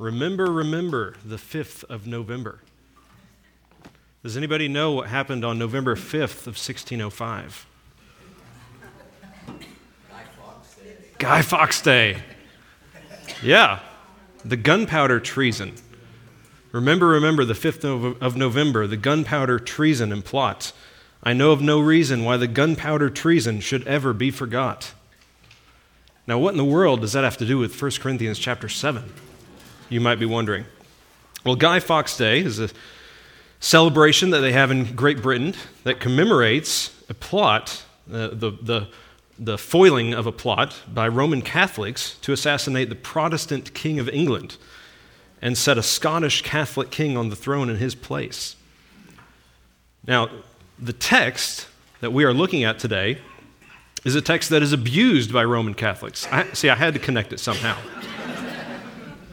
Remember, remember the 5th of November. Does anybody know what happened on November 5th of 1605? Guy Fawkes Day. Guy Fawkes Day. Yeah, the gunpowder treason. Remember, remember the 5th of November, the gunpowder treason and plot. I know of no reason why the gunpowder treason should ever be forgot. Now, what in the world does that have to do with 1 Corinthians chapter 7? You might be wondering. Well, Guy Fawkes Day is a celebration that they have in Great Britain that commemorates a plot, uh, the, the, the foiling of a plot by Roman Catholics to assassinate the Protestant King of England and set a Scottish Catholic king on the throne in his place. Now, the text that we are looking at today is a text that is abused by Roman Catholics. I, see, I had to connect it somehow.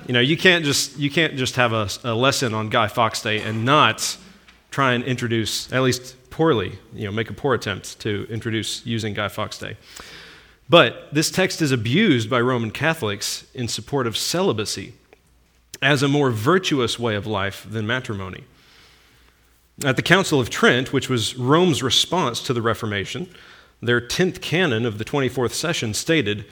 You know, you can't just, you can't just have a, a lesson on Guy Fawkes Day and not try and introduce, at least poorly, you know, make a poor attempt to introduce using Guy Fawkes Day. But this text is abused by Roman Catholics in support of celibacy as a more virtuous way of life than matrimony. At the Council of Trent, which was Rome's response to the Reformation, their 10th canon of the 24th session stated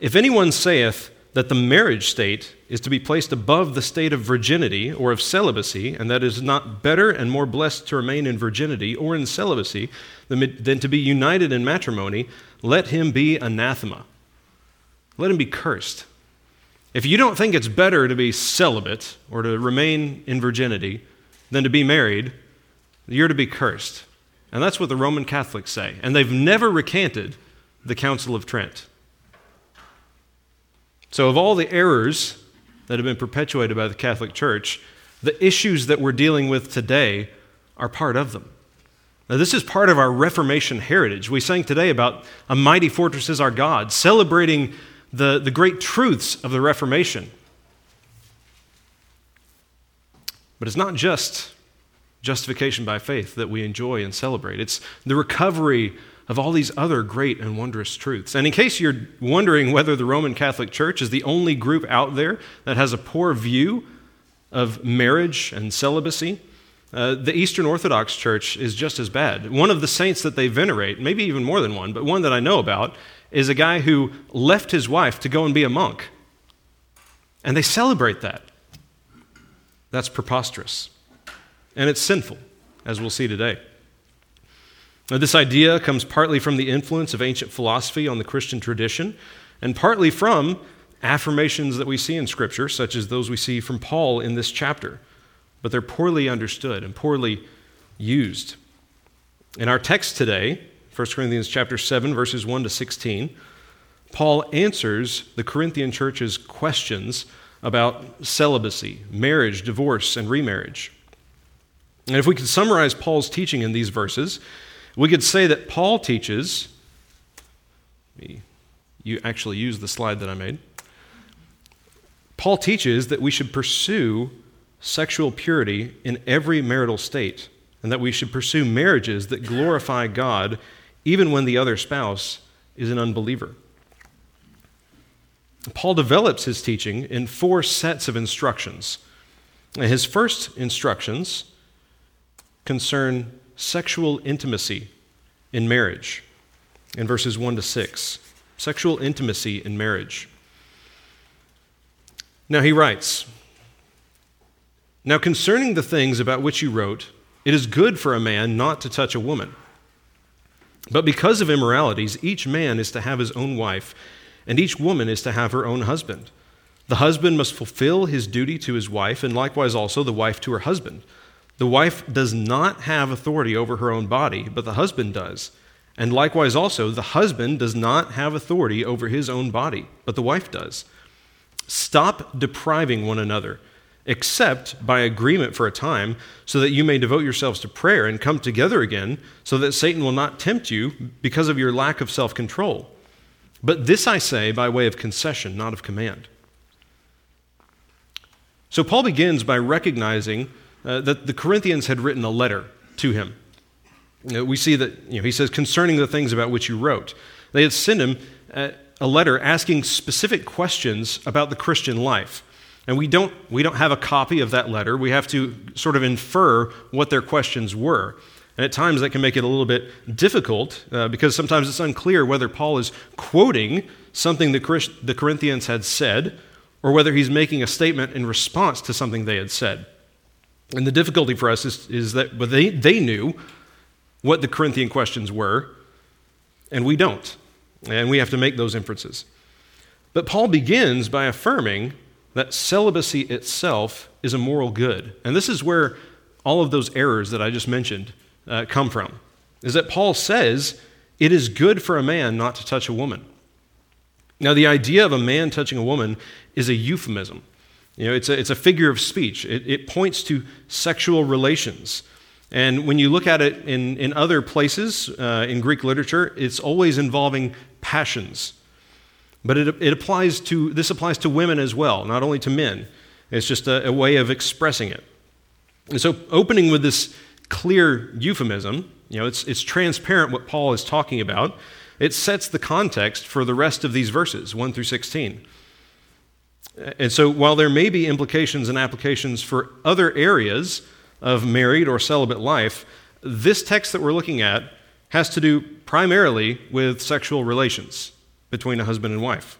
If anyone saith, that the marriage state is to be placed above the state of virginity or of celibacy, and that it is not better and more blessed to remain in virginity or in celibacy than to be united in matrimony, let him be anathema. Let him be cursed. If you don't think it's better to be celibate or to remain in virginity than to be married, you're to be cursed. And that's what the Roman Catholics say. And they've never recanted the Council of Trent. So, of all the errors that have been perpetuated by the Catholic Church, the issues that we're dealing with today are part of them. Now, this is part of our Reformation heritage. We sang today about a mighty fortress is our God, celebrating the, the great truths of the Reformation. But it's not just justification by faith that we enjoy and celebrate, it's the recovery of all these other great and wondrous truths. And in case you're wondering whether the Roman Catholic Church is the only group out there that has a poor view of marriage and celibacy, uh, the Eastern Orthodox Church is just as bad. One of the saints that they venerate, maybe even more than one, but one that I know about, is a guy who left his wife to go and be a monk. And they celebrate that. That's preposterous. And it's sinful, as we'll see today. Now, this idea comes partly from the influence of ancient philosophy on the Christian tradition, and partly from affirmations that we see in Scripture, such as those we see from Paul in this chapter. But they're poorly understood and poorly used. In our text today, 1 Corinthians chapter 7, verses 1 to 16, Paul answers the Corinthian church's questions about celibacy, marriage, divorce, and remarriage. And if we could summarize Paul's teaching in these verses, we could say that Paul teaches, you actually use the slide that I made. Paul teaches that we should pursue sexual purity in every marital state, and that we should pursue marriages that glorify God even when the other spouse is an unbeliever. Paul develops his teaching in four sets of instructions. His first instructions concern sexual intimacy in marriage in verses 1 to 6. Sexual intimacy in marriage. Now he writes Now concerning the things about which you wrote, it is good for a man not to touch a woman. But because of immoralities, each man is to have his own wife, and each woman is to have her own husband. The husband must fulfill his duty to his wife, and likewise also the wife to her husband. The wife does not have authority over her own body, but the husband does. And likewise, also, the husband does not have authority over his own body, but the wife does. Stop depriving one another, except by agreement for a time, so that you may devote yourselves to prayer and come together again, so that Satan will not tempt you because of your lack of self control. But this I say by way of concession, not of command. So Paul begins by recognizing uh, that the Corinthians had written a letter to him. You know, we see that you know, he says, concerning the things about which you wrote. They had sent him uh, a letter asking specific questions about the Christian life. And we don't, we don't have a copy of that letter. We have to sort of infer what their questions were. And at times that can make it a little bit difficult uh, because sometimes it's unclear whether Paul is quoting something the, Christ- the Corinthians had said or whether he's making a statement in response to something they had said. And the difficulty for us is, is that but they, they knew what the Corinthian questions were, and we don't. And we have to make those inferences. But Paul begins by affirming that celibacy itself is a moral good. And this is where all of those errors that I just mentioned uh, come from. Is that Paul says it is good for a man not to touch a woman. Now, the idea of a man touching a woman is a euphemism. You know, it's a, it's a figure of speech. It, it points to sexual relations. And when you look at it in, in other places uh, in Greek literature, it's always involving passions. But it, it applies to, this applies to women as well, not only to men. It's just a, a way of expressing it. And so, opening with this clear euphemism, you know, it's, it's transparent what Paul is talking about. It sets the context for the rest of these verses, 1 through 16. And so, while there may be implications and applications for other areas of married or celibate life, this text that we're looking at has to do primarily with sexual relations between a husband and wife.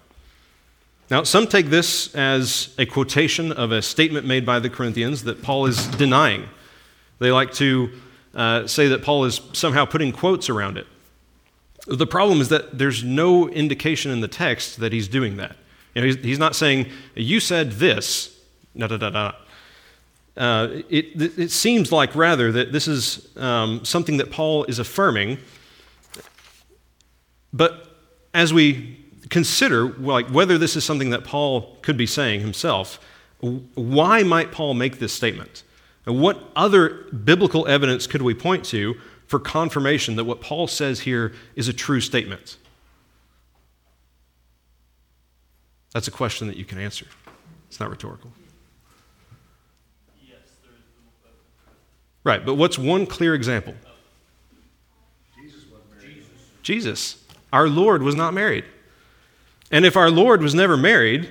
Now, some take this as a quotation of a statement made by the Corinthians that Paul is denying. They like to uh, say that Paul is somehow putting quotes around it. The problem is that there's no indication in the text that he's doing that. You know, he's, he's not saying, You said this, da da da da. Uh, it, seems like rather that this is um, something that Paul is affirming. But as we consider like whether this is something that Paul could be saying himself, why might Paul make this statement? And what other biblical evidence could we point to for confirmation that what Paul says here is a true statement? That's a question that you can answer. It's not rhetorical. Yes, there is Right, but what's one clear example? Jesus. Jesus. Jesus. Our Lord was not married. And if our Lord was never married,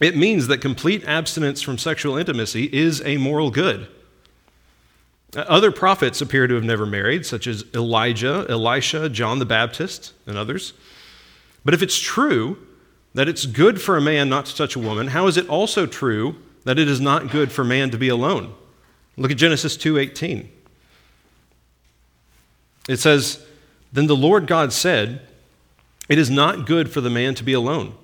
it means that complete abstinence from sexual intimacy is a moral good. Uh, other prophets appear to have never married, such as Elijah, Elisha, John the Baptist, and others. But if it's true that it's good for a man not to touch a woman, how is it also true that it is not good for man to be alone? Look at Genesis 2:18. It says, "Then the Lord God said, it is not good for the man to be alone.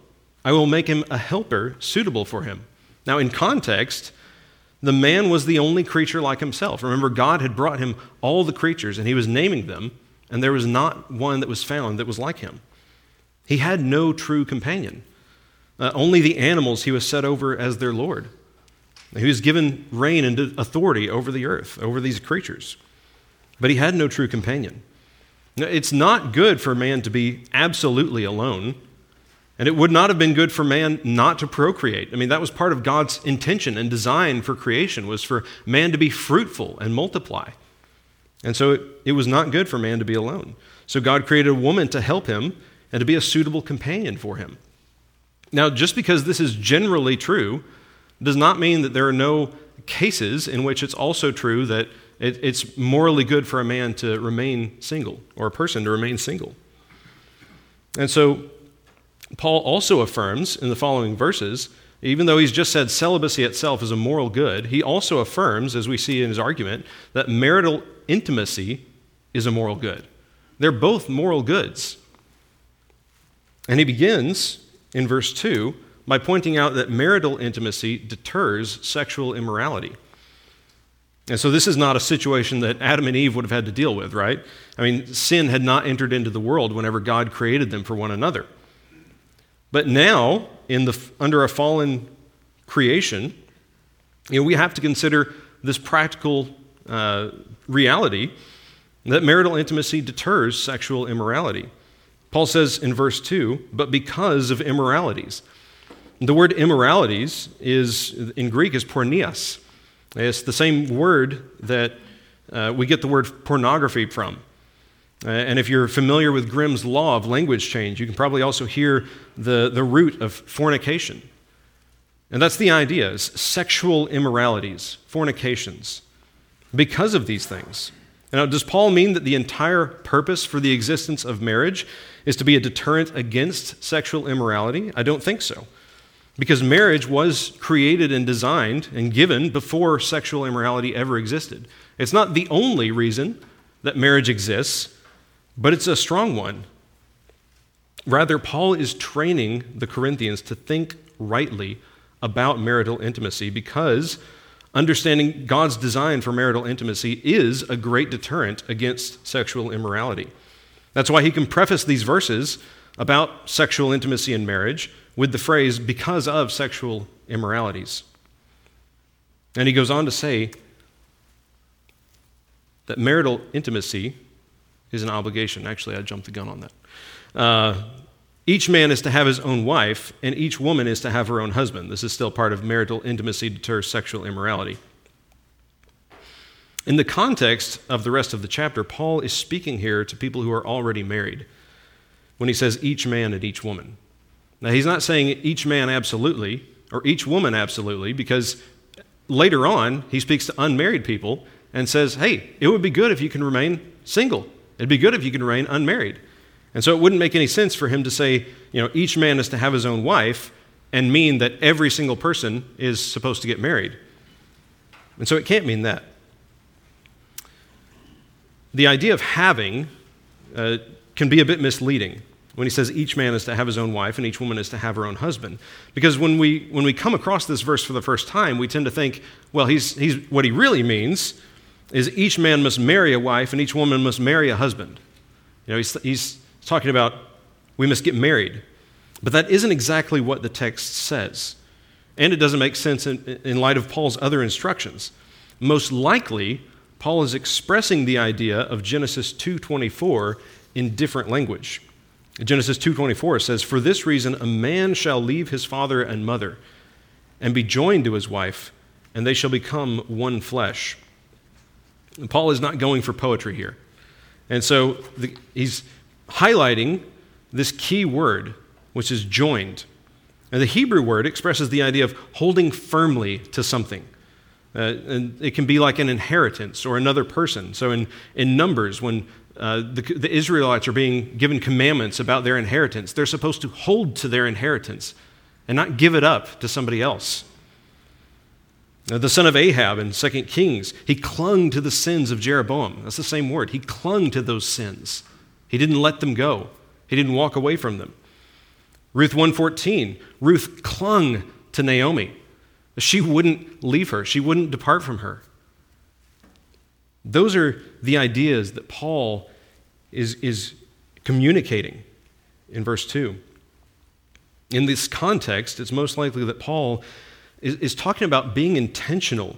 I will make him a helper suitable for him." Now in context, the man was the only creature like himself. Remember God had brought him all the creatures and he was naming them, and there was not one that was found that was like him. He had no true companion. Uh, only the animals he was set over as their Lord. He was given reign and authority over the earth, over these creatures. But he had no true companion. It's not good for man to be absolutely alone. And it would not have been good for man not to procreate. I mean, that was part of God's intention and design for creation was for man to be fruitful and multiply. And so it, it was not good for man to be alone. So God created a woman to help him and to be a suitable companion for him. Now, just because this is generally true does not mean that there are no cases in which it's also true that it, it's morally good for a man to remain single or a person to remain single. And so, Paul also affirms in the following verses, even though he's just said celibacy itself is a moral good, he also affirms, as we see in his argument, that marital intimacy is a moral good. They're both moral goods. And he begins in verse 2 by pointing out that marital intimacy deters sexual immorality. And so, this is not a situation that Adam and Eve would have had to deal with, right? I mean, sin had not entered into the world whenever God created them for one another. But now, in the, under a fallen creation, you know, we have to consider this practical uh, reality that marital intimacy deters sexual immorality. Paul says in verse 2, but because of immoralities. The word immoralities is, in Greek, is porneias. It's the same word that uh, we get the word pornography from. Uh, and if you're familiar with Grimm's law of language change, you can probably also hear the, the root of fornication. And that's the idea is sexual immoralities, fornications, because of these things. Now, does Paul mean that the entire purpose for the existence of marriage is to be a deterrent against sexual immorality? I don't think so. Because marriage was created and designed and given before sexual immorality ever existed. It's not the only reason that marriage exists, but it's a strong one. Rather, Paul is training the Corinthians to think rightly about marital intimacy because understanding God's design for marital intimacy is a great deterrent against sexual immorality. That's why he can preface these verses about sexual intimacy in marriage with the phrase, because of sexual immoralities. And he goes on to say that marital intimacy is an obligation. Actually, I jumped the gun on that. Uh, each man is to have his own wife, and each woman is to have her own husband. This is still part of marital intimacy deters sexual immorality. In the context of the rest of the chapter, Paul is speaking here to people who are already married when he says each man and each woman. Now, he's not saying each man absolutely or each woman absolutely, because later on he speaks to unmarried people and says, hey, it would be good if you can remain single. It'd be good if you can remain unmarried. And so it wouldn't make any sense for him to say, you know, each man is to have his own wife and mean that every single person is supposed to get married. And so it can't mean that. The idea of having uh, can be a bit misleading when he says each man is to have his own wife and each woman is to have her own husband. Because when we, when we come across this verse for the first time, we tend to think, well, he's, he's, what he really means is each man must marry a wife and each woman must marry a husband. You know, he's, he's talking about we must get married. But that isn't exactly what the text says. And it doesn't make sense in, in light of Paul's other instructions. Most likely, Paul is expressing the idea of Genesis 2:24 in different language. Genesis 2:24 says, "For this reason a man shall leave his father and mother and be joined to his wife, and they shall become one flesh." And Paul is not going for poetry here. And so the, he's highlighting this key word, which is joined. And the Hebrew word expresses the idea of holding firmly to something. Uh, and it can be like an inheritance or another person. So in, in Numbers, when uh, the, the Israelites are being given commandments about their inheritance, they're supposed to hold to their inheritance and not give it up to somebody else. Now, the son of Ahab in 2 Kings, he clung to the sins of Jeroboam. That's the same word. He clung to those sins. He didn't let them go. He didn't walk away from them. Ruth 114, Ruth clung to Naomi. She wouldn't leave her. She wouldn't depart from her. Those are the ideas that Paul is, is communicating in verse 2. In this context, it's most likely that Paul is, is talking about being intentional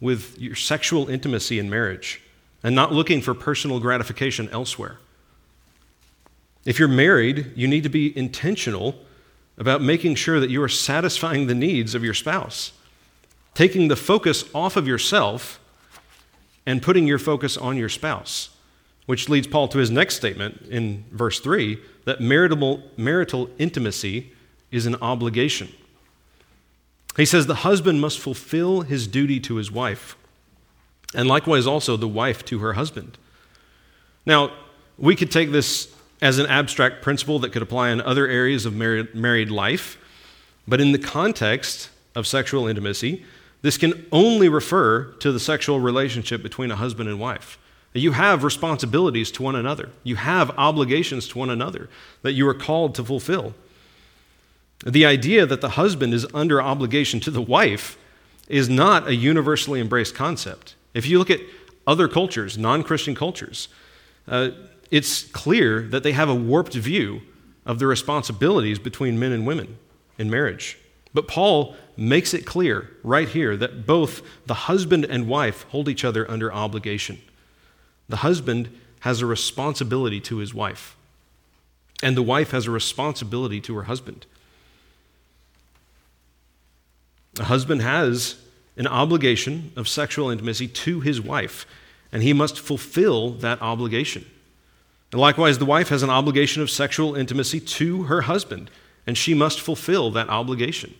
with your sexual intimacy in marriage and not looking for personal gratification elsewhere. If you're married, you need to be intentional about making sure that you are satisfying the needs of your spouse, taking the focus off of yourself and putting your focus on your spouse. Which leads Paul to his next statement in verse 3 that marital, marital intimacy is an obligation. He says the husband must fulfill his duty to his wife, and likewise also the wife to her husband. Now, we could take this as an abstract principle that could apply in other areas of married, life. But in the context of sexual intimacy, this can only refer to the sexual relationship between a husband and wife. You have responsibilities to one another, you have obligations to one another that you are called to fulfill. The idea that the husband is under obligation to the wife is not a universally embraced concept. If you look at other cultures, non Christian cultures, uh, it's clear that they have a warped view of the responsibilities between men and women in marriage. But Paul makes it clear right here that both the husband and wife hold each other under obligation. The husband has a responsibility to his wife, and the wife has a responsibility to her husband. A husband has an obligation of sexual intimacy to his wife, and he must fulfill that obligation. And likewise, the wife has an obligation of sexual intimacy to her husband, and she must fulfill that obligation.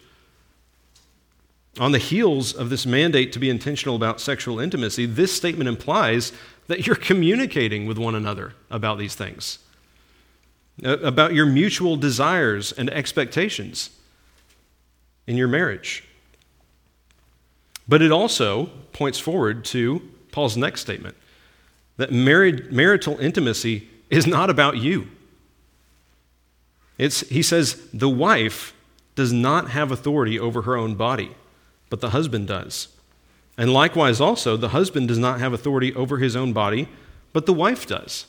On the heels of this mandate to be intentional about sexual intimacy, this statement implies that you're communicating with one another about these things, uh, about your mutual desires and expectations in your marriage. But it also points forward to Paul's next statement that marital intimacy is not about you. It's, he says, the wife does not have authority over her own body, but the husband does. And likewise, also, the husband does not have authority over his own body, but the wife does.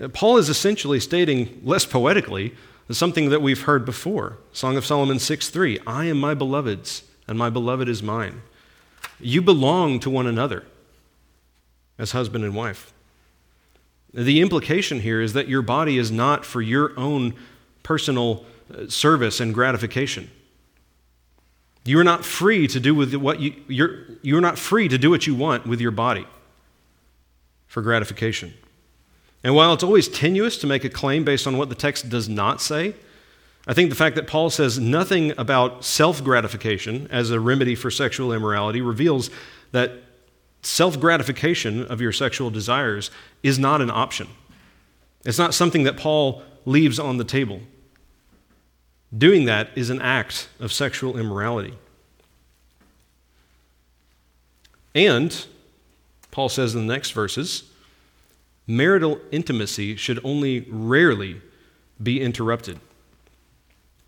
Uh, Paul is essentially stating, less poetically, something that we've heard before. Song of Solomon 6 3 I am my beloved's, and my beloved is mine. You belong to one another as husband and wife. The implication here is that your body is not for your own personal uh, service and gratification. You are not free to do with what you, you're, you're not free to do what you want with your body for gratification. And while it's always tenuous to make a claim based on what the text does not say, I think the fact that Paul says nothing about self gratification as a remedy for sexual immorality reveals that self gratification of your sexual desires is not an option. It's not something that Paul leaves on the table. Doing that is an act of sexual immorality. And, Paul says in the next verses, marital intimacy should only rarely be interrupted.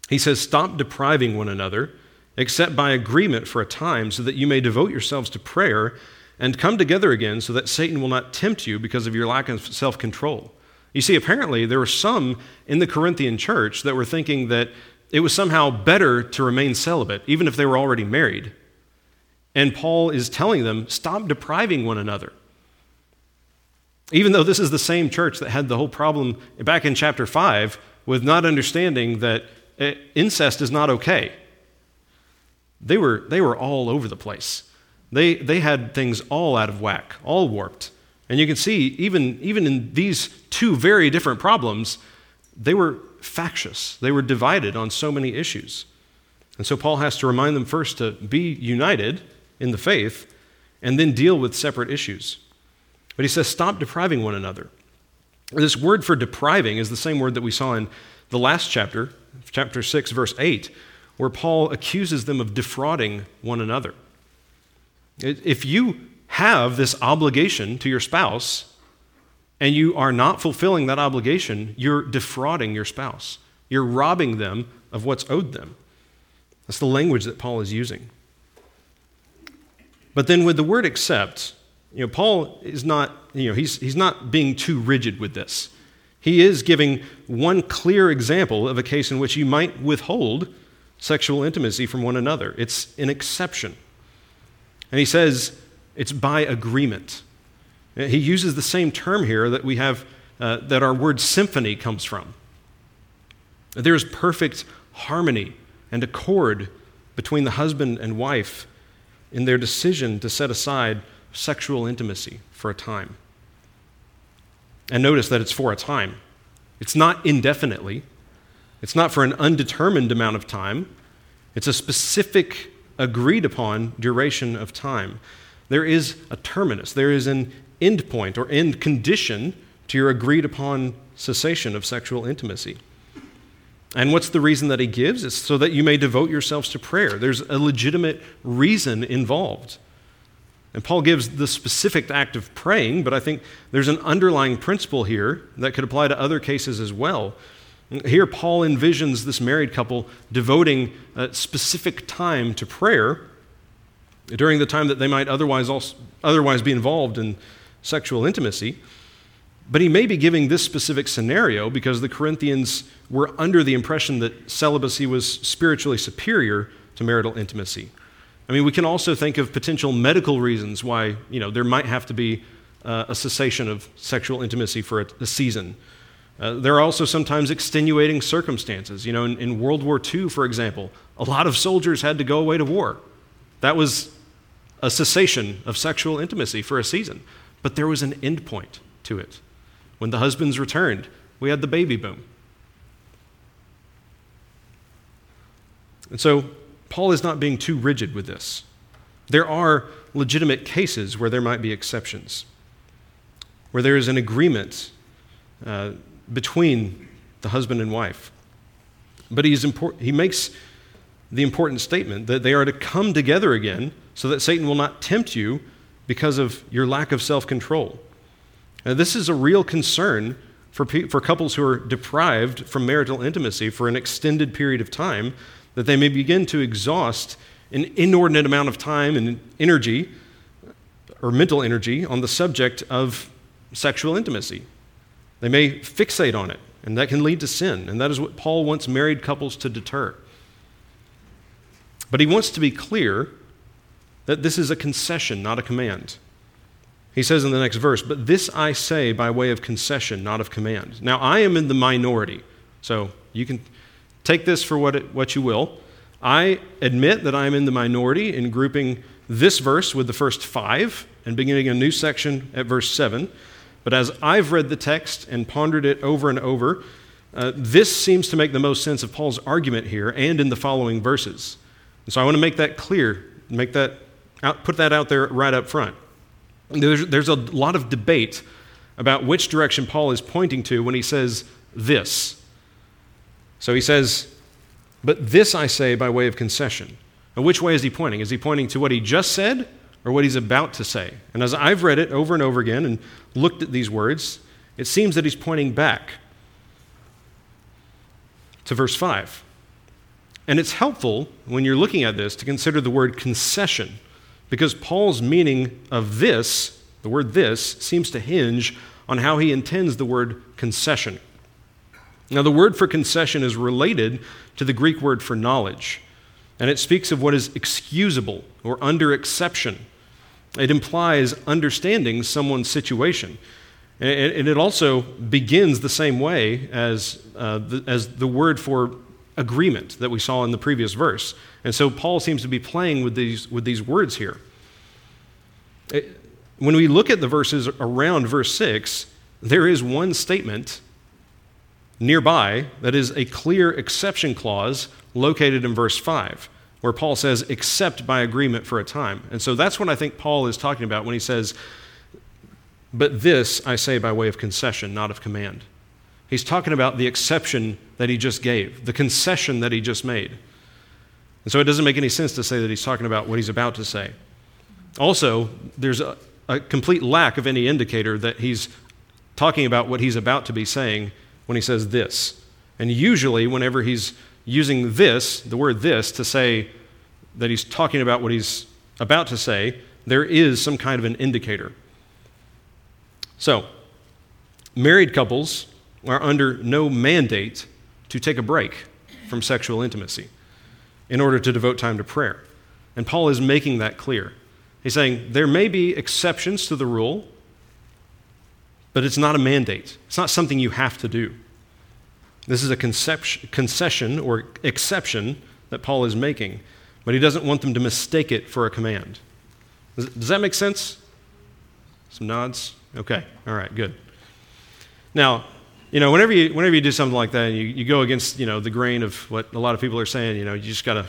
He says, Stop depriving one another, except by agreement for a time, so that you may devote yourselves to prayer and come together again, so that Satan will not tempt you because of your lack of self control. You see, apparently, there were some in the Corinthian church that were thinking that it was somehow better to remain celibate, even if they were already married. And Paul is telling them, stop depriving one another. Even though this is the same church that had the whole problem back in chapter 5 with not understanding that eh, incest is not okay. They were, they were all over the place. They, they had things all out of whack, all warped. And you can see, even, even in these two very different problems, they were factious. They were divided on so many issues. And so Paul has to remind them first to be united in the faith and then deal with separate issues. But he says, stop depriving one another. This word for depriving is the same word that we saw in the last chapter, chapter 6, verse 8, where Paul accuses them of defrauding one another. If you have this obligation to your spouse, and you are not fulfilling that obligation, you're defrauding your spouse. You're robbing them of what's owed them. That's the language that Paul is using. But then with the word accept, you know, Paul is not, you know, he's, he's not being too rigid with this. He is giving one clear example of a case in which you might withhold sexual intimacy from one another. It's an exception. And he says it's by agreement. He uses the same term here that we have, uh, that our word symphony comes from. There is perfect harmony and accord between the husband and wife in their decision to set aside sexual intimacy for a time. And notice that it's for a time. It's not indefinitely, it's not for an undetermined amount of time. It's a specific, agreed upon duration of time. There is a terminus, there is an end point or end condition to your agreed upon cessation of sexual intimacy. And what's the reason that he gives? It's so that you may devote yourselves to prayer. There's a legitimate reason involved. And Paul gives the specific act of praying, but I think there's an underlying principle here that could apply to other cases as well. Here, Paul envisions this married couple devoting a specific time to prayer during the time that they might otherwise, also, otherwise be involved in sexual intimacy. But he may be giving this specific scenario because the Corinthians were under the impression that celibacy was spiritually superior to marital intimacy. I mean, we can also think of potential medical reasons why you know, there might have to be uh, a cessation of sexual intimacy for a, a season. Uh, there are also sometimes extenuating circumstances. You know, in, in World War II, for example, a lot of soldiers had to go away to war. That was a cessation of sexual intimacy for a season. But there was an end point to it. When the husbands returned, we had the baby boom. And so Paul is not being too rigid with this. There are legitimate cases where there might be exceptions, where there is an agreement uh, between the husband and wife. But he's he makes the important statement that they are to come together again so that Satan will not tempt you because of your lack of self control. This is a real concern for, pe- for couples who are deprived from marital intimacy for an extended period of time, that they may begin to exhaust an inordinate amount of time and energy or mental energy on the subject of sexual intimacy. They may fixate on it, and that can lead to sin, and that is what Paul wants married couples to deter. But he wants to be clear that this is a concession, not a command. He says in the next verse, But this I say by way of concession, not of command. Now, I am in the minority, so you can take this for what, it, what you will. I admit that I am in the minority in grouping this verse with the first five and beginning a new section at verse 7. But as I've read the text and pondered it over and over, uh, this seems to make the most sense of Paul's argument here and in the following verses. And so I want to make that clear, make that out, put that out there right up front. There's, there's a lot of debate about which direction Paul is pointing to when he says this. So he says, But this I say by way of concession. Now, which way is he pointing? Is he pointing to what he just said or what he's about to say? And as I've read it over and over again and looked at these words, it seems that he's pointing back to verse 5. And it's helpful when you're looking at this to consider the word concession because Paul's meaning of this, the word this, seems to hinge on how he intends the word concession. Now, the word for concession is related to the Greek word for knowledge, and it speaks of what is excusable or under exception. It implies understanding someone's situation. And it also begins the same way as, uh, the, as the word for agreement that we saw in the previous verse. And so Paul seems to be playing with these, with these words here. It, when we look at the verses around verse 6, there is one statement nearby that is a clear exception clause located in verse 5, where Paul says, except by agreement for a time. And so that's what I think Paul is talking about when he says, but this I say by way of concession, not of command. He's talking about the exception that he just gave, the concession that he just made. And so it doesn't make any sense to say that he's talking about what he's about to say. Also, there's a, a complete lack of any indicator that he's talking about what he's about to be saying when he says this. And usually, whenever he's using this, the word this, to say that he's talking about what he's about to say, there is some kind of an indicator. So, married couples are under no mandate to take a break from sexual intimacy in order to devote time to prayer. And Paul is making that clear. He's saying there may be exceptions to the rule, but it's not a mandate. It's not something you have to do. This is a concession or exception that Paul is making, but he doesn't want them to mistake it for a command. Does that make sense? Some nods? Okay, all right, good. Now, you know, whenever you, whenever you do something like that and you, you go against, you know, the grain of what a lot of people are saying, you know, you just got to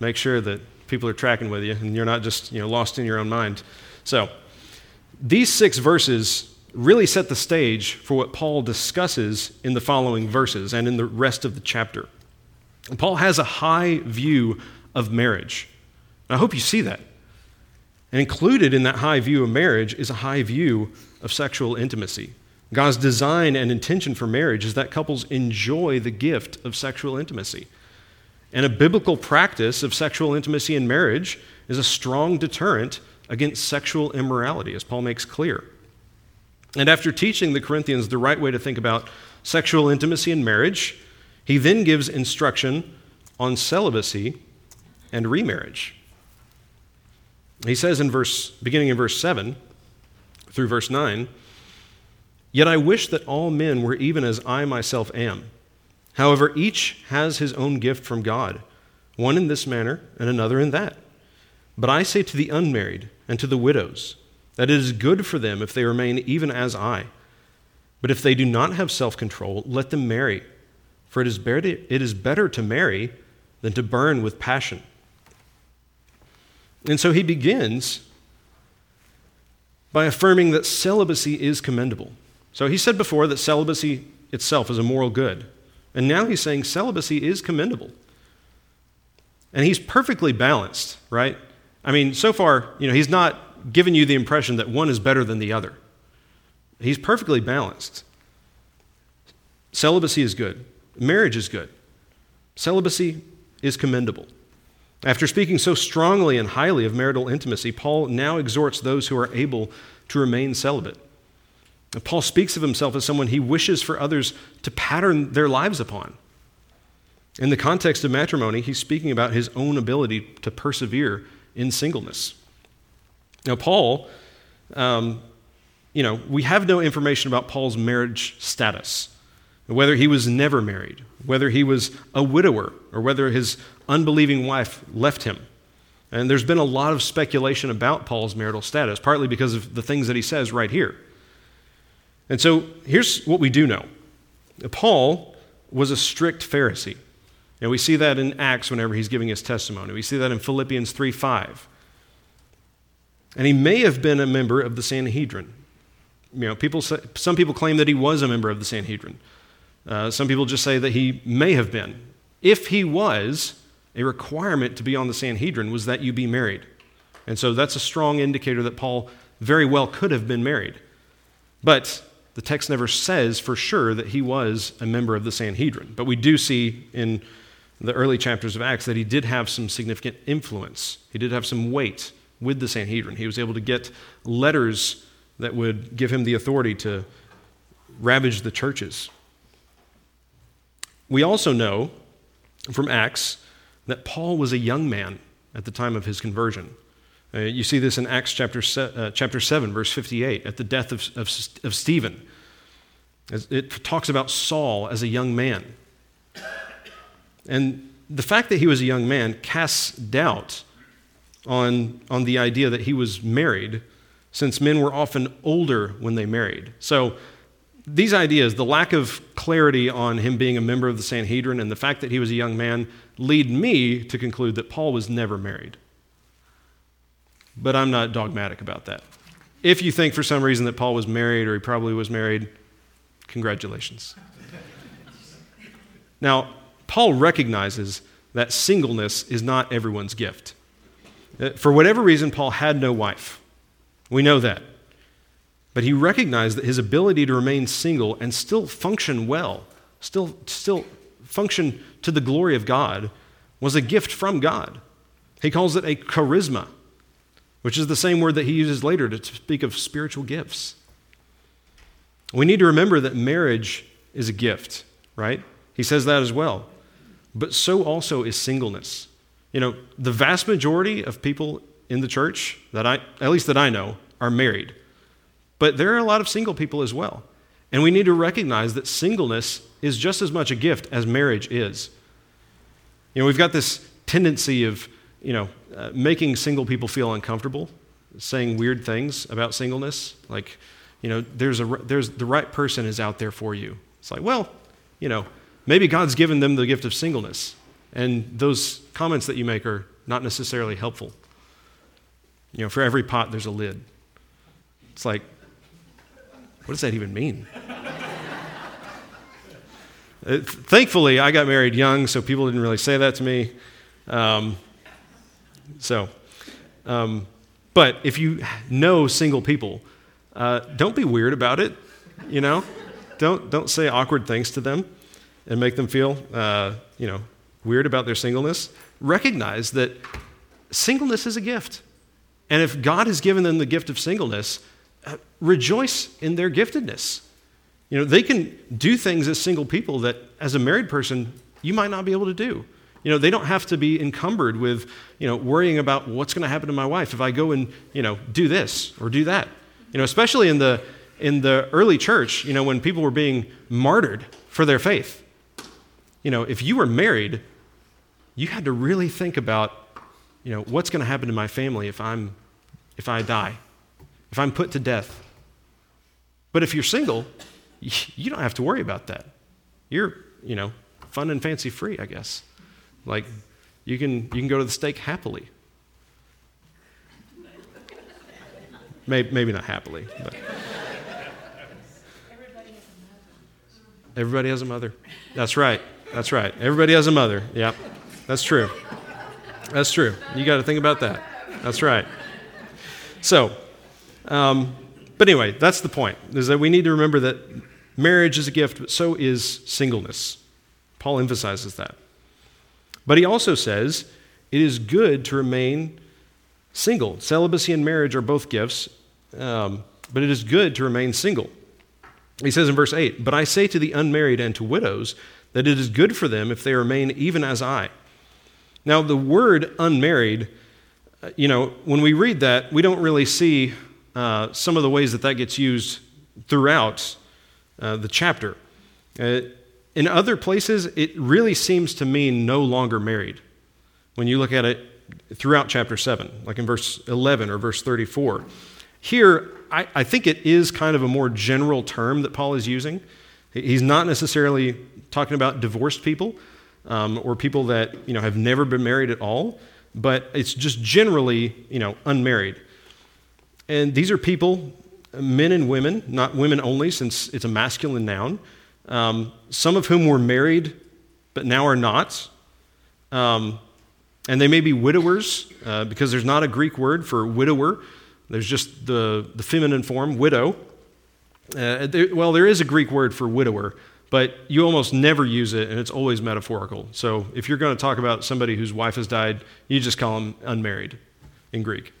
make sure that people are tracking with you and you're not just, you know, lost in your own mind. So, these six verses really set the stage for what Paul discusses in the following verses and in the rest of the chapter. Paul has a high view of marriage. I hope you see that. And included in that high view of marriage is a high view of sexual intimacy. God's design and intention for marriage is that couples enjoy the gift of sexual intimacy. And a biblical practice of sexual intimacy in marriage is a strong deterrent against sexual immorality, as Paul makes clear. And after teaching the Corinthians the right way to think about sexual intimacy in marriage, he then gives instruction on celibacy and remarriage. He says in verse beginning in verse 7 through verse 9, Yet I wish that all men were even as I myself am. However, each has his own gift from God, one in this manner and another in that. But I say to the unmarried and to the widows that it is good for them if they remain even as I. But if they do not have self control, let them marry, for it is, better to, it is better to marry than to burn with passion. And so he begins by affirming that celibacy is commendable. So he said before that celibacy itself is a moral good. And now he's saying celibacy is commendable. And he's perfectly balanced, right? I mean, so far, you know, he's not given you the impression that one is better than the other. He's perfectly balanced. Celibacy is good. Marriage is good. Celibacy is commendable. After speaking so strongly and highly of marital intimacy, Paul now exhorts those who are able to remain celibate. And Paul speaks of himself as someone he wishes for others to pattern their lives upon. In the context of matrimony, he's speaking about his own ability to persevere in singleness. Now, Paul, um, you know, we have no information about Paul's marriage status, whether he was never married, whether he was a widower, or whether his unbelieving wife left him. And there's been a lot of speculation about Paul's marital status, partly because of the things that he says right here. And so here's what we do know Paul was a strict Pharisee. And we see that in Acts whenever he's giving his testimony. We see that in Philippians 3 5. And he may have been a member of the Sanhedrin. You know, people say, some people claim that he was a member of the Sanhedrin. Uh, some people just say that he may have been. If he was, a requirement to be on the Sanhedrin was that you be married. And so that's a strong indicator that Paul very well could have been married. But the text never says for sure that he was a member of the Sanhedrin. But we do see in the early chapters of Acts that he did have some significant influence. He did have some weight with the Sanhedrin. He was able to get letters that would give him the authority to ravage the churches. We also know from Acts that Paul was a young man at the time of his conversion. Uh, you see this in Acts chapter, se- uh, chapter 7, verse 58, at the death of, of, of Stephen. It talks about Saul as a young man. And the fact that he was a young man casts doubt on, on the idea that he was married, since men were often older when they married. So, these ideas, the lack of clarity on him being a member of the Sanhedrin and the fact that he was a young man, lead me to conclude that Paul was never married. But I'm not dogmatic about that. If you think for some reason that Paul was married or he probably was married, congratulations. Now, Paul recognizes that singleness is not everyone's gift. Uh, for whatever reason, Paul had no wife. We know that. But he recognized that his ability to remain single and still function well, still, still function to the glory of God, was a gift from God. He calls it a charisma, which is the same word that he uses later to speak of spiritual gifts. We need to remember that marriage is a gift, right? He says that as well but so also is singleness. You know, the vast majority of people in the church that I, at least that I know, are married. But there are a lot of single people as well. And we need to recognize that singleness is just as much a gift as marriage is. You know, we've got this tendency of, you know, uh, making single people feel uncomfortable, saying weird things about singleness, like, you know, there's a there's the right person is out there for you. It's like, well, you know, Maybe God's given them the gift of singleness, and those comments that you make are not necessarily helpful. You know, for every pot, there's a lid. It's like, what does that even mean? Uh, thankfully, I got married young, so people didn't really say that to me. Um, so, um, but if you know single people, uh, don't be weird about it. You know, don't don't say awkward things to them and make them feel, uh, you know, weird about their singleness, recognize that singleness is a gift. And if God has given them the gift of singleness, uh, rejoice in their giftedness. You know, they can do things as single people that as a married person you might not be able to do. You know, they don't have to be encumbered with, you know, worrying about what's going to happen to my wife if I go and, you know, do this or do that. You know, especially in the in the early church, you know, when people were being martyred for their faith you know, if you were married, you had to really think about, you know, what's going to happen to my family if I'm if I die, if I'm put to death. But if you're single, you don't have to worry about that. You're, you know, fun and fancy free, I guess. Like you can you can go to the stake happily. Maybe, maybe not happily, but. Everybody has a mother. That's right. That's right. Everybody has a mother. Yep. That's true. That's true. You got to think about that. That's right. So, um, but anyway, that's the point, is that we need to remember that marriage is a gift, but so is singleness. Paul emphasizes that. But he also says it is good to remain single. Celibacy and marriage are both gifts, um, but it is good to remain single. He says in verse 8, But I say to the unmarried and to widows that it is good for them if they remain even as I. Now, the word unmarried, uh, you know, when we read that, we don't really see uh, some of the ways that that gets used throughout uh, the chapter. Uh, in other places, it really seems to mean no longer married when you look at it throughout chapter 7, like in verse 11 or verse 34. Here, I, I think it is kind of a more general term that Paul is using. He's not necessarily talking about divorced people um, or people that you know have never been married at all, but it's just generally you know unmarried. And these are people, men and women, not women only, since it's a masculine noun. Um, some of whom were married, but now are not. Um, and they may be widowers, uh, because there's not a Greek word for widower. There's just the, the feminine form, widow. Uh, there, well, there is a Greek word for widower, but you almost never use it, and it's always metaphorical. So if you're going to talk about somebody whose wife has died, you just call them unmarried in Greek.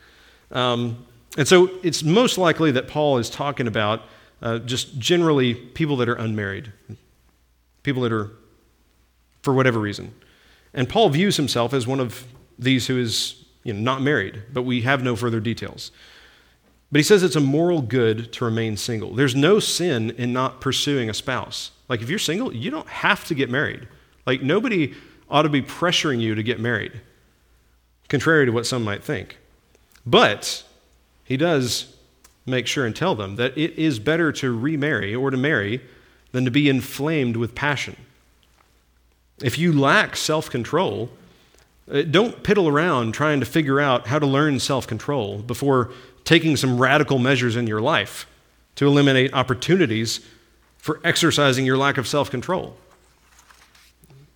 Um, and so it's most likely that Paul is talking about uh, just generally people that are unmarried, people that are, for whatever reason. And Paul views himself as one of these who is you know, not married, but we have no further details. But he says it's a moral good to remain single. There's no sin in not pursuing a spouse. Like, if you're single, you don't have to get married. Like, nobody ought to be pressuring you to get married, contrary to what some might think. But he does make sure and tell them that it is better to remarry or to marry than to be inflamed with passion. If you lack self control, uh, don't piddle around trying to figure out how to learn self control before taking some radical measures in your life to eliminate opportunities for exercising your lack of self control.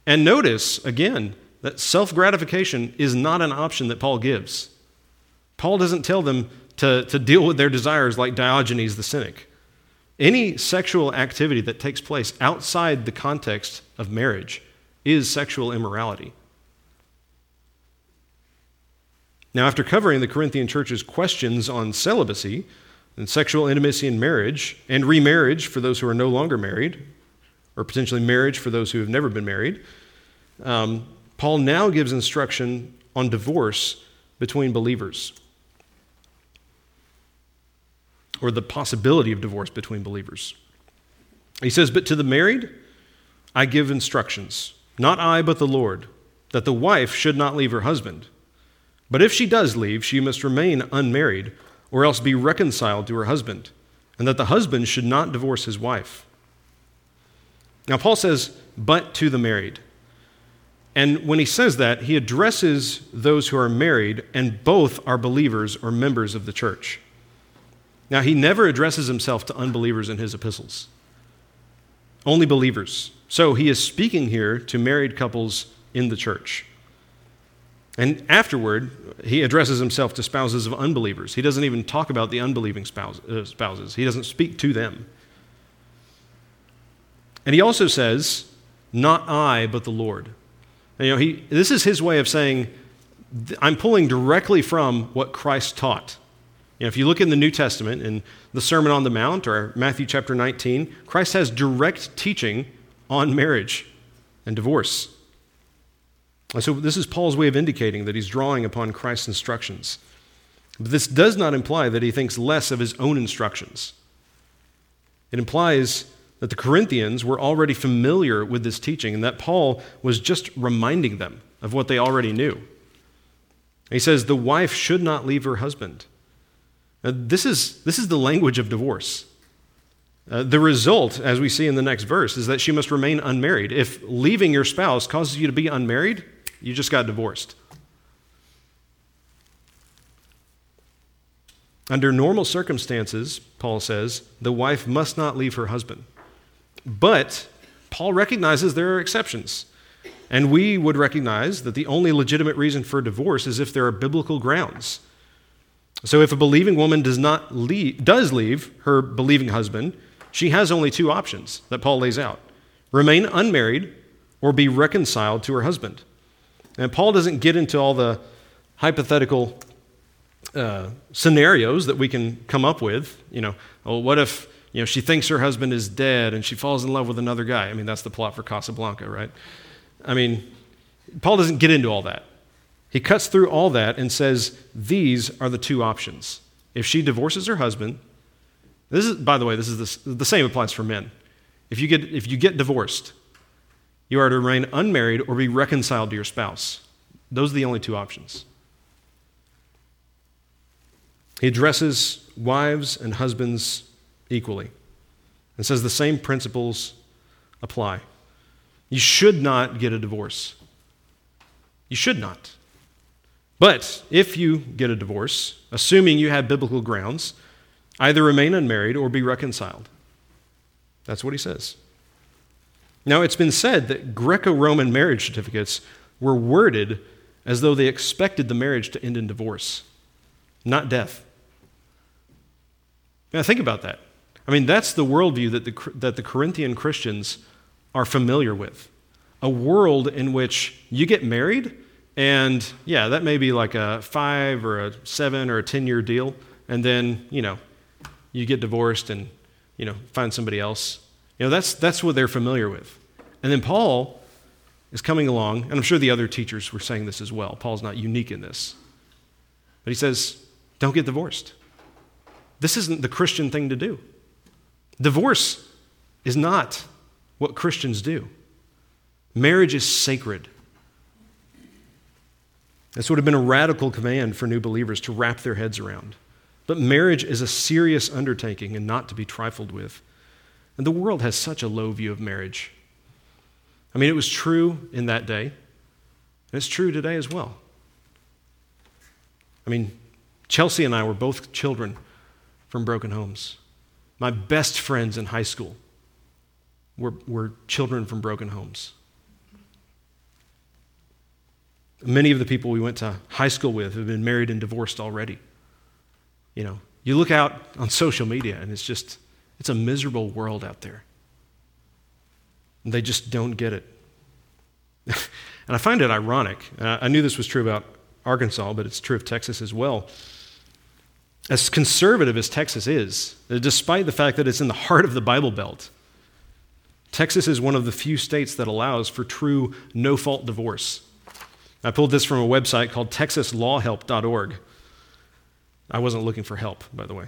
And notice, again, that self gratification is not an option that Paul gives. Paul doesn't tell them to, to deal with their desires like Diogenes the cynic. Any sexual activity that takes place outside the context of marriage is sexual immorality. Now, after covering the Corinthian church's questions on celibacy and sexual intimacy in marriage and remarriage for those who are no longer married, or potentially marriage for those who have never been married, um, Paul now gives instruction on divorce between believers, or the possibility of divorce between believers. He says, But to the married, I give instructions, not I, but the Lord, that the wife should not leave her husband. But if she does leave, she must remain unmarried, or else be reconciled to her husband, and that the husband should not divorce his wife. Now, Paul says, but to the married. And when he says that, he addresses those who are married, and both are believers or members of the church. Now, he never addresses himself to unbelievers in his epistles, only believers. So he is speaking here to married couples in the church. And afterward, he addresses himself to spouses of unbelievers. He doesn't even talk about the unbelieving spouse, uh, spouses, he doesn't speak to them. And he also says, Not I, but the Lord. And, you know, he, this is his way of saying, I'm pulling directly from what Christ taught. You know, if you look in the New Testament, in the Sermon on the Mount or Matthew chapter 19, Christ has direct teaching on marriage and divorce. So, this is Paul's way of indicating that he's drawing upon Christ's instructions. But this does not imply that he thinks less of his own instructions. It implies that the Corinthians were already familiar with this teaching and that Paul was just reminding them of what they already knew. He says, The wife should not leave her husband. Now, this, is, this is the language of divorce. Uh, the result, as we see in the next verse, is that she must remain unmarried. If leaving your spouse causes you to be unmarried, you just got divorced. Under normal circumstances, Paul says, the wife must not leave her husband. But Paul recognizes there are exceptions. And we would recognize that the only legitimate reason for divorce is if there are biblical grounds. So if a believing woman does not leave, does leave her believing husband, she has only two options that Paul lays out. Remain unmarried or be reconciled to her husband. And Paul doesn't get into all the hypothetical uh, scenarios that we can come up with. You know, oh, what if you know she thinks her husband is dead and she falls in love with another guy? I mean, that's the plot for Casablanca, right? I mean, Paul doesn't get into all that. He cuts through all that and says these are the two options. If she divorces her husband, this is, by the way, this is the, the same applies for men. If you get if you get divorced, you are to remain unmarried or be reconciled to your spouse. Those are the only two options. He addresses wives and husbands equally and says the same principles apply. You should not get a divorce. You should not. But if you get a divorce, assuming you have biblical grounds, either remain unmarried or be reconciled. That's what he says. Now, it's been said that Greco Roman marriage certificates were worded as though they expected the marriage to end in divorce, not death. Now, think about that. I mean, that's the worldview that the, that the Corinthian Christians are familiar with. A world in which you get married, and yeah, that may be like a five or a seven or a 10 year deal, and then, you know, you get divorced and, you know, find somebody else. You know, that's, that's what they're familiar with. And then Paul is coming along, and I'm sure the other teachers were saying this as well. Paul's not unique in this. But he says, don't get divorced. This isn't the Christian thing to do. Divorce is not what Christians do. Marriage is sacred. This would have been a radical command for new believers to wrap their heads around. But marriage is a serious undertaking and not to be trifled with. And the world has such a low view of marriage. I mean, it was true in that day, and it's true today as well. I mean, Chelsea and I were both children from broken homes. My best friends in high school were, were children from broken homes. Many of the people we went to high school with have been married and divorced already. You know, you look out on social media and it's just, it's a miserable world out there. And they just don't get it. and I find it ironic. I knew this was true about Arkansas, but it's true of Texas as well. As conservative as Texas is, despite the fact that it's in the heart of the Bible Belt, Texas is one of the few states that allows for true no fault divorce. I pulled this from a website called texaslawhelp.org. I wasn't looking for help, by the way.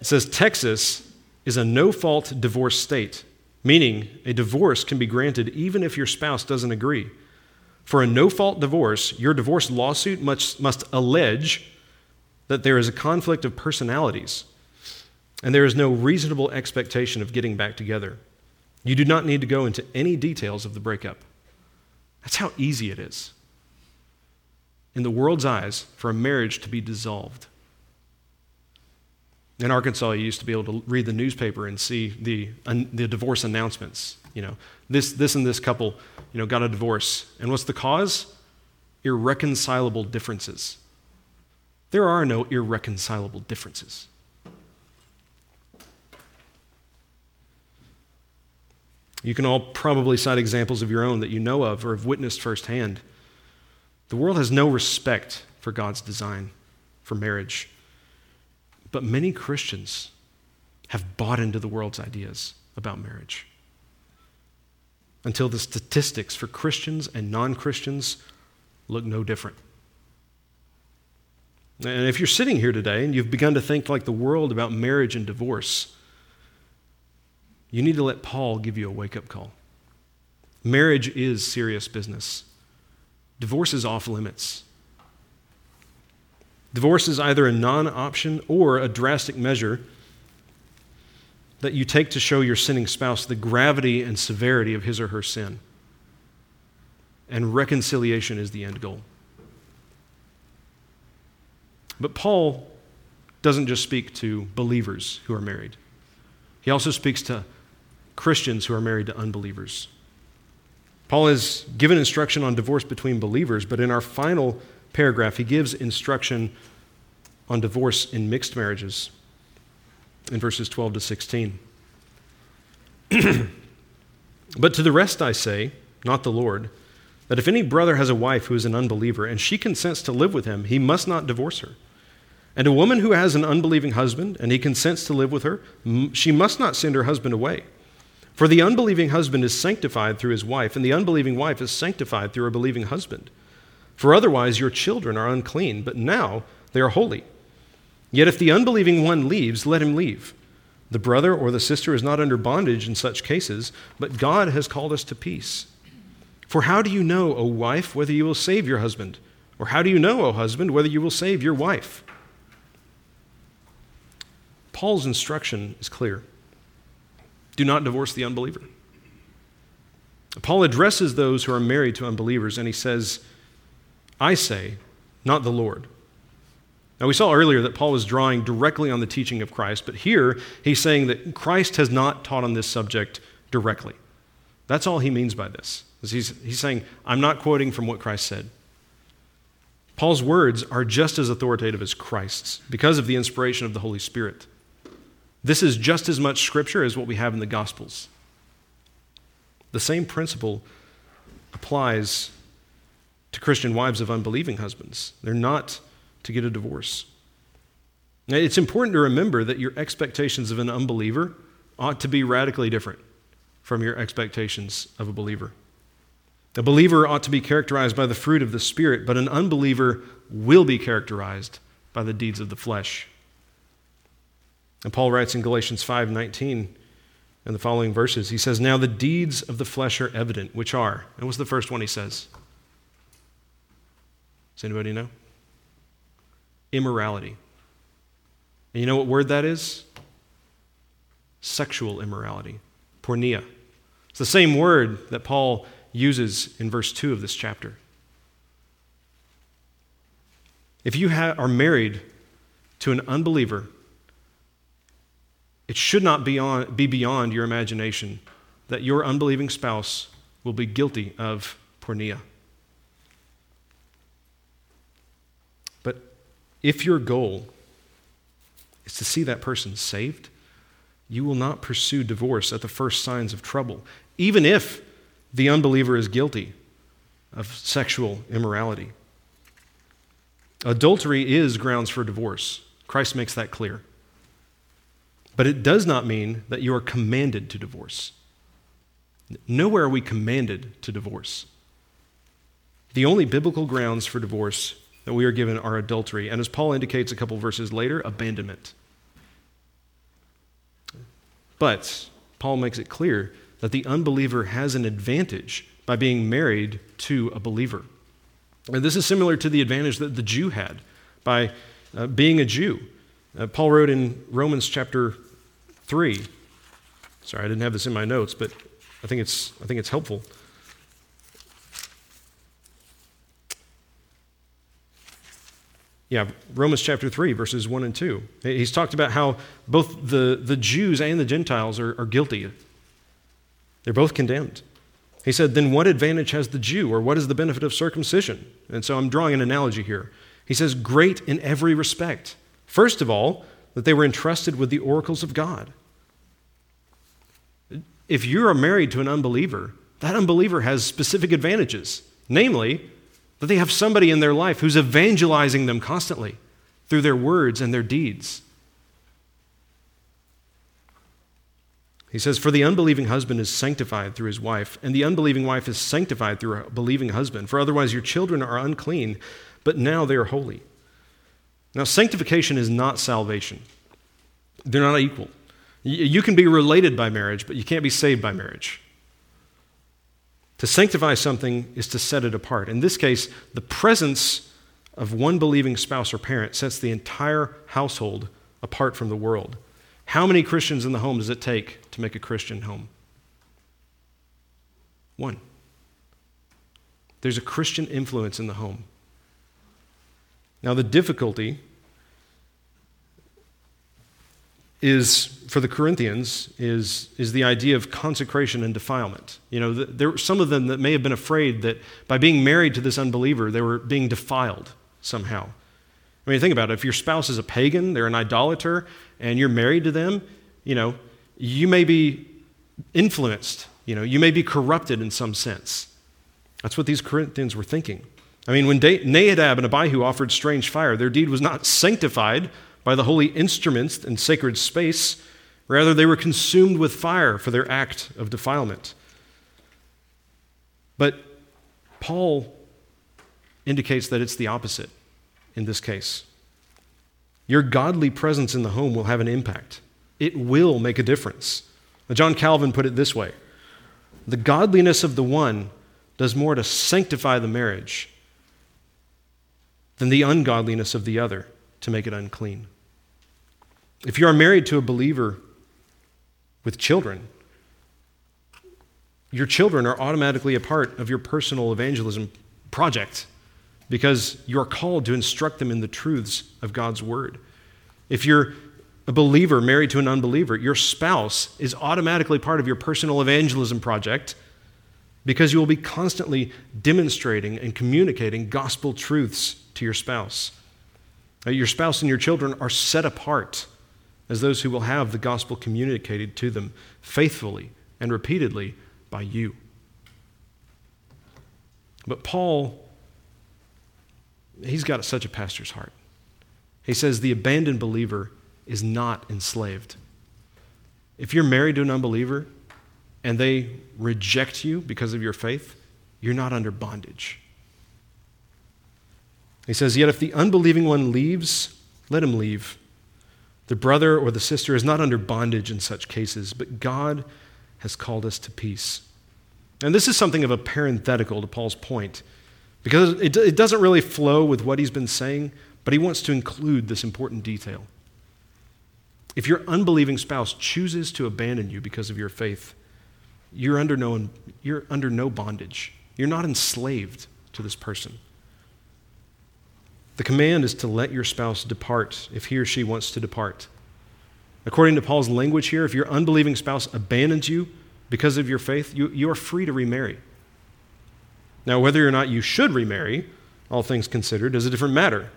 It says Texas is a no fault divorce state, meaning a divorce can be granted even if your spouse doesn't agree. For a no fault divorce, your divorce lawsuit must, must allege that there is a conflict of personalities and there is no reasonable expectation of getting back together. You do not need to go into any details of the breakup. That's how easy it is, in the world's eyes, for a marriage to be dissolved. In Arkansas, you used to be able to read the newspaper and see the, the divorce announcements. You know, this, this and this couple, you know, got a divorce. And what's the cause? Irreconcilable differences. There are no irreconcilable differences. You can all probably cite examples of your own that you know of or have witnessed firsthand. The world has no respect for God's design for marriage. But many Christians have bought into the world's ideas about marriage. Until the statistics for Christians and non Christians look no different. And if you're sitting here today and you've begun to think like the world about marriage and divorce, you need to let Paul give you a wake up call. Marriage is serious business, divorce is off limits. Divorce is either a non option or a drastic measure that you take to show your sinning spouse the gravity and severity of his or her sin. And reconciliation is the end goal. But Paul doesn't just speak to believers who are married, he also speaks to Christians who are married to unbelievers. Paul has given instruction on divorce between believers, but in our final paragraph, he gives instruction on divorce in mixed marriages in verses 12 to 16. but to the rest I say, not the Lord, that if any brother has a wife who is an unbeliever and she consents to live with him, he must not divorce her. And a woman who has an unbelieving husband and he consents to live with her, she must not send her husband away. For the unbelieving husband is sanctified through his wife, and the unbelieving wife is sanctified through her believing husband. For otherwise your children are unclean, but now they are holy. Yet if the unbelieving one leaves, let him leave. The brother or the sister is not under bondage in such cases, but God has called us to peace. For how do you know, O wife, whether you will save your husband? Or how do you know, O husband, whether you will save your wife? Paul's instruction is clear do not divorce the unbeliever. Paul addresses those who are married to unbelievers, and he says, I say, not the Lord. Now, we saw earlier that Paul was drawing directly on the teaching of Christ, but here he's saying that Christ has not taught on this subject directly. That's all he means by this. He's, he's saying, I'm not quoting from what Christ said. Paul's words are just as authoritative as Christ's because of the inspiration of the Holy Spirit. This is just as much scripture as what we have in the Gospels. The same principle applies to Christian wives of unbelieving husbands. They're not to get a divorce. Now, it's important to remember that your expectations of an unbeliever ought to be radically different from your expectations of a believer. A believer ought to be characterized by the fruit of the Spirit, but an unbeliever will be characterized by the deeds of the flesh. And Paul writes in Galatians 5:19 and the following verses, he says, Now the deeds of the flesh are evident, which are, and what's the first one he says? Does anybody know? immorality. And you know what word that is? Sexual immorality, porneia. It's the same word that Paul uses in verse 2 of this chapter. If you ha- are married to an unbeliever, it should not be, on, be beyond your imagination that your unbelieving spouse will be guilty of porneia. If your goal is to see that person saved, you will not pursue divorce at the first signs of trouble, even if the unbeliever is guilty of sexual immorality. Adultery is grounds for divorce. Christ makes that clear. But it does not mean that you are commanded to divorce. Nowhere are we commanded to divorce. The only biblical grounds for divorce that we are given are adultery, and as Paul indicates a couple verses later, abandonment. But Paul makes it clear that the unbeliever has an advantage by being married to a believer. And this is similar to the advantage that the Jew had by uh, being a Jew. Uh, Paul wrote in Romans chapter 3. Sorry, I didn't have this in my notes, but I think it's, I think it's helpful. Yeah, Romans chapter 3, verses 1 and 2. He's talked about how both the, the Jews and the Gentiles are, are guilty. They're both condemned. He said, Then what advantage has the Jew, or what is the benefit of circumcision? And so I'm drawing an analogy here. He says, Great in every respect. First of all, that they were entrusted with the oracles of God. If you are married to an unbeliever, that unbeliever has specific advantages. Namely, that they have somebody in their life who's evangelizing them constantly through their words and their deeds. He says, For the unbelieving husband is sanctified through his wife, and the unbelieving wife is sanctified through a believing husband. For otherwise your children are unclean, but now they are holy. Now, sanctification is not salvation, they're not equal. You can be related by marriage, but you can't be saved by marriage. To sanctify something is to set it apart. In this case, the presence of one believing spouse or parent sets the entire household apart from the world. How many Christians in the home does it take to make a Christian home? One. There's a Christian influence in the home. Now, the difficulty is for the Corinthians is, is the idea of consecration and defilement. You know, there were some of them that may have been afraid that by being married to this unbeliever, they were being defiled somehow. I mean, think about it. If your spouse is a pagan, they're an idolater, and you're married to them, you know, you may be influenced. You know, you may be corrupted in some sense. That's what these Corinthians were thinking. I mean, when Nadab and Abihu offered strange fire, their deed was not sanctified by the holy instruments and sacred space. Rather, they were consumed with fire for their act of defilement. But Paul indicates that it's the opposite in this case. Your godly presence in the home will have an impact, it will make a difference. John Calvin put it this way The godliness of the one does more to sanctify the marriage than the ungodliness of the other to make it unclean. If you are married to a believer with children, your children are automatically a part of your personal evangelism project because you are called to instruct them in the truths of God's word. If you're a believer married to an unbeliever, your spouse is automatically part of your personal evangelism project because you will be constantly demonstrating and communicating gospel truths to your spouse. Your spouse and your children are set apart as those who will have the gospel communicated to them faithfully and repeatedly by you. But Paul, he's got such a pastor's heart. He says the abandoned believer is not enslaved. If you're married to an unbeliever and they reject you because of your faith, you're not under bondage. He says, Yet if the unbelieving one leaves, let him leave. The brother or the sister is not under bondage in such cases, but God has called us to peace. And this is something of a parenthetical to Paul's point, because it, it doesn't really flow with what he's been saying, but he wants to include this important detail. If your unbelieving spouse chooses to abandon you because of your faith, you're under no, you're under no bondage. You're not enslaved to this person. The command is to let your spouse depart if he or she wants to depart. According to Paul's language here, if your unbelieving spouse abandons you because of your faith, you, you are free to remarry. Now, whether or not you should remarry, all things considered, is a different matter.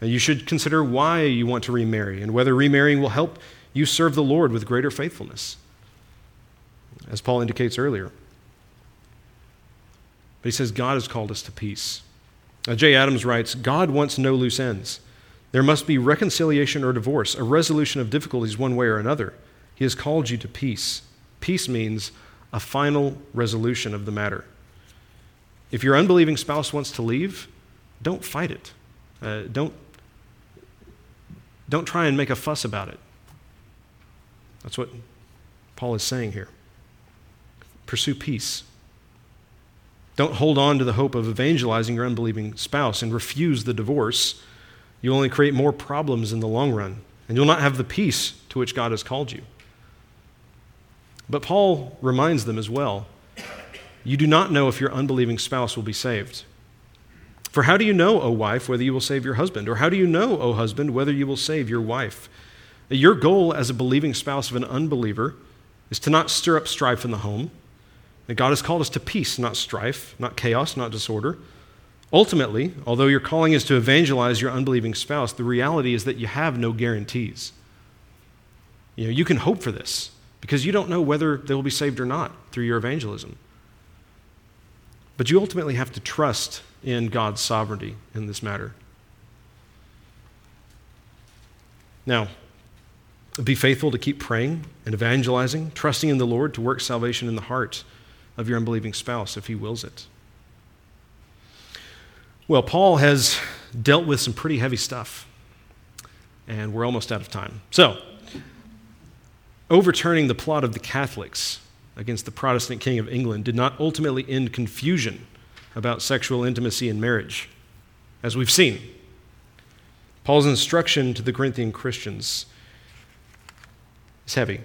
And you should consider why you want to remarry and whether remarrying will help you serve the Lord with greater faithfulness, as Paul indicates earlier. But he says God has called us to peace. Jay Adams writes God wants no loose ends. There must be reconciliation or divorce, a resolution of difficulties one way or another. He has called you to peace. Peace means a final resolution of the matter. If your unbelieving spouse wants to leave, don't fight it. Uh, don't, don't try and make a fuss about it. That's what Paul is saying here. Pursue peace. Don't hold on to the hope of evangelizing your unbelieving spouse and refuse the divorce. You'll only create more problems in the long run, and you'll not have the peace to which God has called you. But Paul reminds them as well you do not know if your unbelieving spouse will be saved. For how do you know, O wife, whether you will save your husband? Or how do you know, O husband, whether you will save your wife? Your goal as a believing spouse of an unbeliever is to not stir up strife in the home that God has called us to peace, not strife, not chaos, not disorder. Ultimately, although your calling is to evangelize your unbelieving spouse, the reality is that you have no guarantees. You know, you can hope for this because you don't know whether they will be saved or not through your evangelism. But you ultimately have to trust in God's sovereignty in this matter. Now, be faithful to keep praying and evangelizing, trusting in the Lord to work salvation in the heart of your unbelieving spouse if he wills it. Well, Paul has dealt with some pretty heavy stuff, and we're almost out of time. So, overturning the plot of the Catholics against the Protestant King of England did not ultimately end confusion about sexual intimacy in marriage, as we've seen. Paul's instruction to the Corinthian Christians is heavy.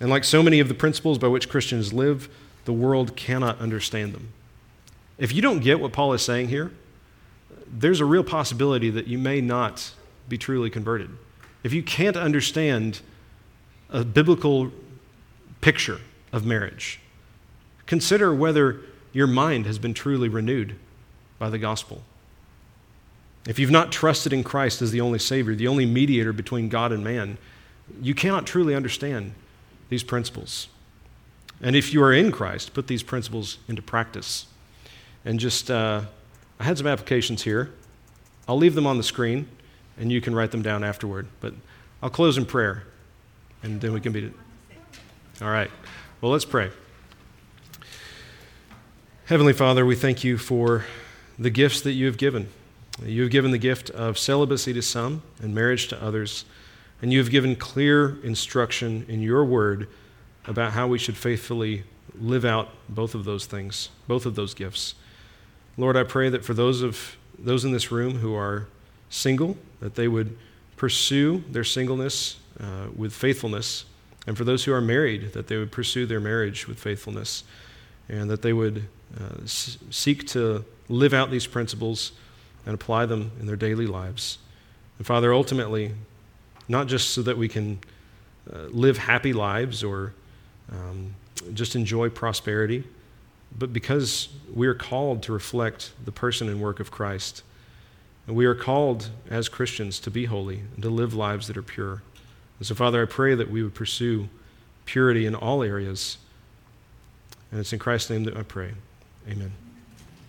And like so many of the principles by which Christians live, the world cannot understand them. If you don't get what Paul is saying here, there's a real possibility that you may not be truly converted. If you can't understand a biblical picture of marriage. Consider whether your mind has been truly renewed by the gospel. If you've not trusted in Christ as the only Savior, the only mediator between God and man, you cannot truly understand these principles. And if you are in Christ, put these principles into practice. And just, uh, I had some applications here. I'll leave them on the screen, and you can write them down afterward. But I'll close in prayer, and then we can beat it. All right. Well, let's pray. Heavenly Father, we thank you for the gifts that you have given. You have given the gift of celibacy to some and marriage to others, and you have given clear instruction in your word about how we should faithfully live out both of those things, both of those gifts. Lord, I pray that for those of those in this room who are single, that they would pursue their singleness uh, with faithfulness, and for those who are married, that they would pursue their marriage with faithfulness, and that they would uh, s- seek to live out these principles and apply them in their daily lives. And Father, ultimately, not just so that we can uh, live happy lives or um, just enjoy prosperity, but because we are called to reflect the person and work of Christ. And we are called as Christians to be holy and to live lives that are pure. And so, Father, I pray that we would pursue purity in all areas. And it's in Christ's name that I pray. Amen.